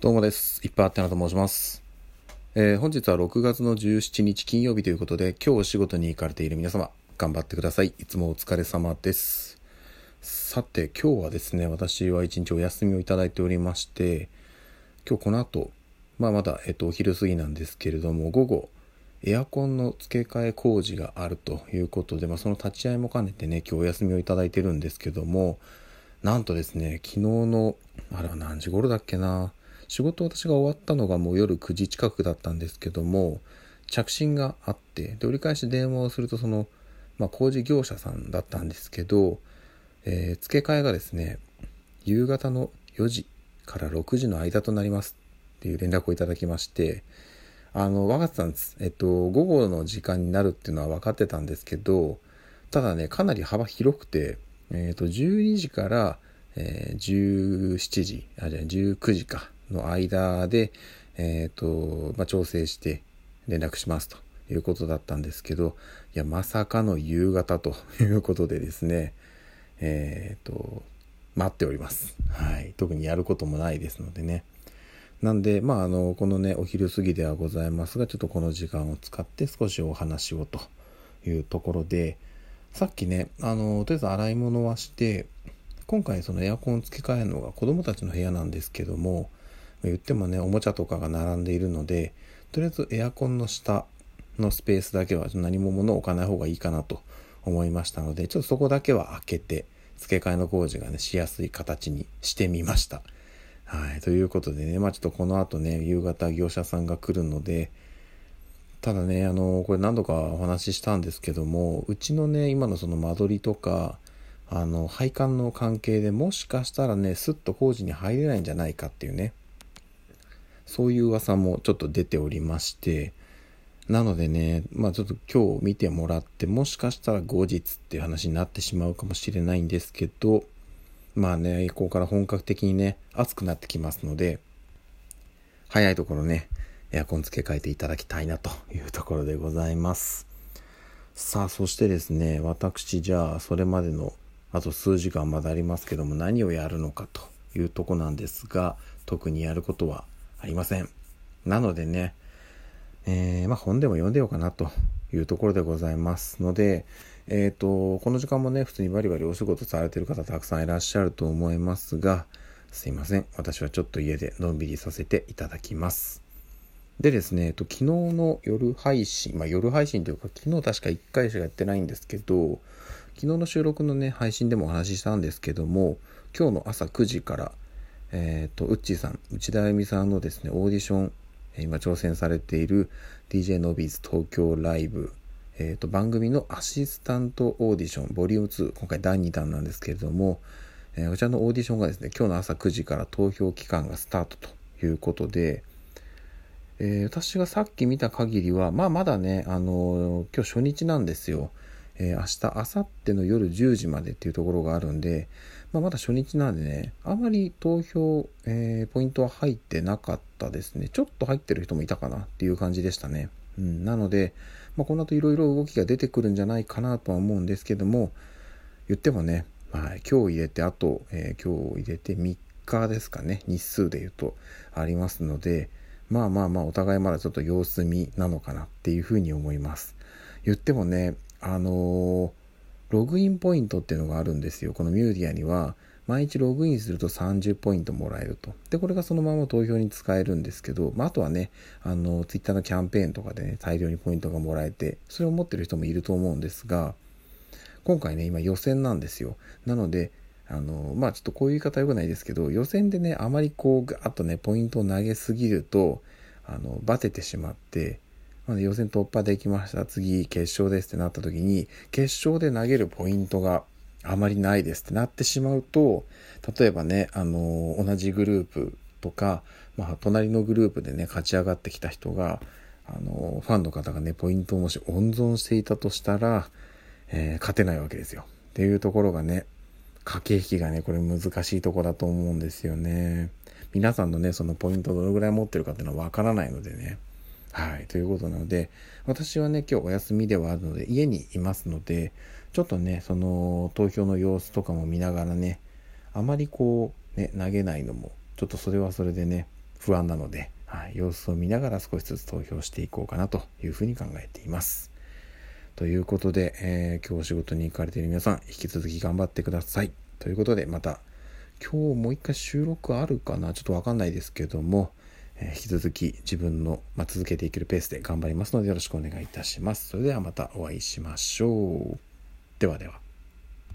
どうもです。いっぱいあってなと申します。えー本日は6月の17日金曜日ということで、今日お仕事に行かれている皆様、頑張ってください。いつもお疲れ様です。さて、今日はですね、私は一日お休みをいただいておりまして、今日この後、まあまだ、えっと、お昼過ぎなんですけれども、午後、エアコンの付け替え工事があるということで、まあ、その立ち会いも兼ねてね、今日お休みをいただいてるんですけども、なんとですね、昨日の、あれは何時頃だっけな、仕事私が終わったのがもう夜9時近くだったんですけども、着信があって、で、折り返し電話をすると、その、まあ、工事業者さんだったんですけど、えー付け替えがですね、夕方の4時から6時の間となりますっていう連絡をいただきまして、あの、分かってたんです。えっと、午後の時間になるっていうのは分かってたんですけど、ただね、かなり幅広くて、えっと、12時から、えー17時、あ、じゃあ19時か、の間で、えっと、まあ、調整して連絡しますということだったんですけど、いや、まさかの夕方と いうことでですね、えっと、待っております。はい。特にやることもないですのでね。なんで、まあ、あの、このね、お昼過ぎではございますが、ちょっとこの時間を使って少しお話をというところで、さっきね、あの、とりあえず洗い物はして、今回そのエアコン付け替えるのが子供たちの部屋なんですけども、言ってもね、おもちゃとかが並んでいるので、とりあえずエアコンの下のスペースだけは何も物を置かない方がいいかなと思いましたので、ちょっとそこだけは開けて、付け替えの工事がね、しやすい形にしてみました。はい。ということでね、まあちょっとこの後ね、夕方業者さんが来るので、ただね、あの、これ何度かお話ししたんですけども、うちのね、今のその間取りとか、あの、配管の関係でもしかしたらね、スッと工事に入れないんじゃないかっていうね、そういう噂もちょっと出ておりまして、なのでね、まあちょっと今日見てもらって、もしかしたら後日っていう話になってしまうかもしれないんですけど、まあね、ここから本格的にね、暑くなってきますので、早いところね、エアコン付け替えていただきたいなというところでございます。さあ、そしてですね、私じゃあ、それまでの、あと数時間まだありますけども、何をやるのかというとこなんですが、特にやることはありません。なのでね、えー、まあ本でも読んでようかなというところでございますので、えっ、と、この時間もね、普通にバリバリお仕事されてる方たくさんいらっしゃると思いますが、すいません。私はちょっと家でのんびりさせていただきます。でですね、えっと、昨日の夜配信、まあ夜配信というか、昨日確か1回しかやってないんですけど、昨日の収録のね、配信でもお話ししたんですけども、今日の朝9時から、えっ、と、ウッチーさん、内田あゆみさんのですね、オーディション、今挑戦されている DJ のビーズ東京ライブ、えっ、と、番組のアシスタントオーディション、ボリューム2、今回第2弾なんですけれども、えーこちらのオーディションがですね、今日の朝9時から投票期間がスタートということで、えー私がさっき見た限りは、まあまだね、あの今日初日なんですよ。えー明日、明後日の夜10時までっていうところがあるんで、まあまだ初日なんでね、あまり投票、えーポイントは入ってなかったですね。ちょっと入ってる人もいたかなっていう感じでしたね。うん、なので、まあ、この後いろいろ動きが出てくるんじゃないかなとは思うんですけども、言ってもね、はい、今日入れて、あと、えー今日入れて3日ですかね、日数で言うとありますので、まあまあまあ、お互いまだちょっと様子見なのかなっていうふうに思います。言ってもね、あのログインポイントっていうのがあるんですよ。このミューディアには、毎日ログインすると30ポイントもらえると。で、これがそのまま投票に使えるんですけど、まあ、あとはね、あの、ツイッターのキャンペーンとかでね、大量にポイントがもらえて、それを持ってる人もいると思うんですが、今回ね、今予選なんですよ。なので、あの、まあ、ちょっとこういう言い方は良くないですけど、予選でね、あまりこう、ガーッとね、ポイントを投げすぎると、あの、バテてしまって、まあ予選突破できました。次、決勝ですってなった時に、決勝で投げるポイントがあまりないですってなってしまうと、例えばね、あの、同じグループとか、まあ、隣のグループでね、勝ち上がってきた人が、あの、ファンの方がね、ポイントをもし温存していたとしたら、えー勝てないわけですよ。っていうところがね、駆け引きがね、これ難しいとこだと思うんですよね。皆さんのね、そのポイントどのぐらい持ってるかっていうのはわからないのでね。はい。ということなので、私はね、今日お休みではあるので、家にいますので、ちょっとね、その投票の様子とかも見ながらね、あまりこう、ね、投げないのも、ちょっとそれはそれでね、不安なので、はい、様子を見ながら少しずつ投票していこうかなというふうに考えています。ということで、えー、今日お仕事に行かれている皆さん、引き続き頑張ってください。ということで、また、今日もう一回収録あるかな？ちょっとわかんないですけども、引き続き自分の、まあ、続けていけるペースで頑張りますのでよろしくお願いいたします。それではまたお会いしましょう。ではでは。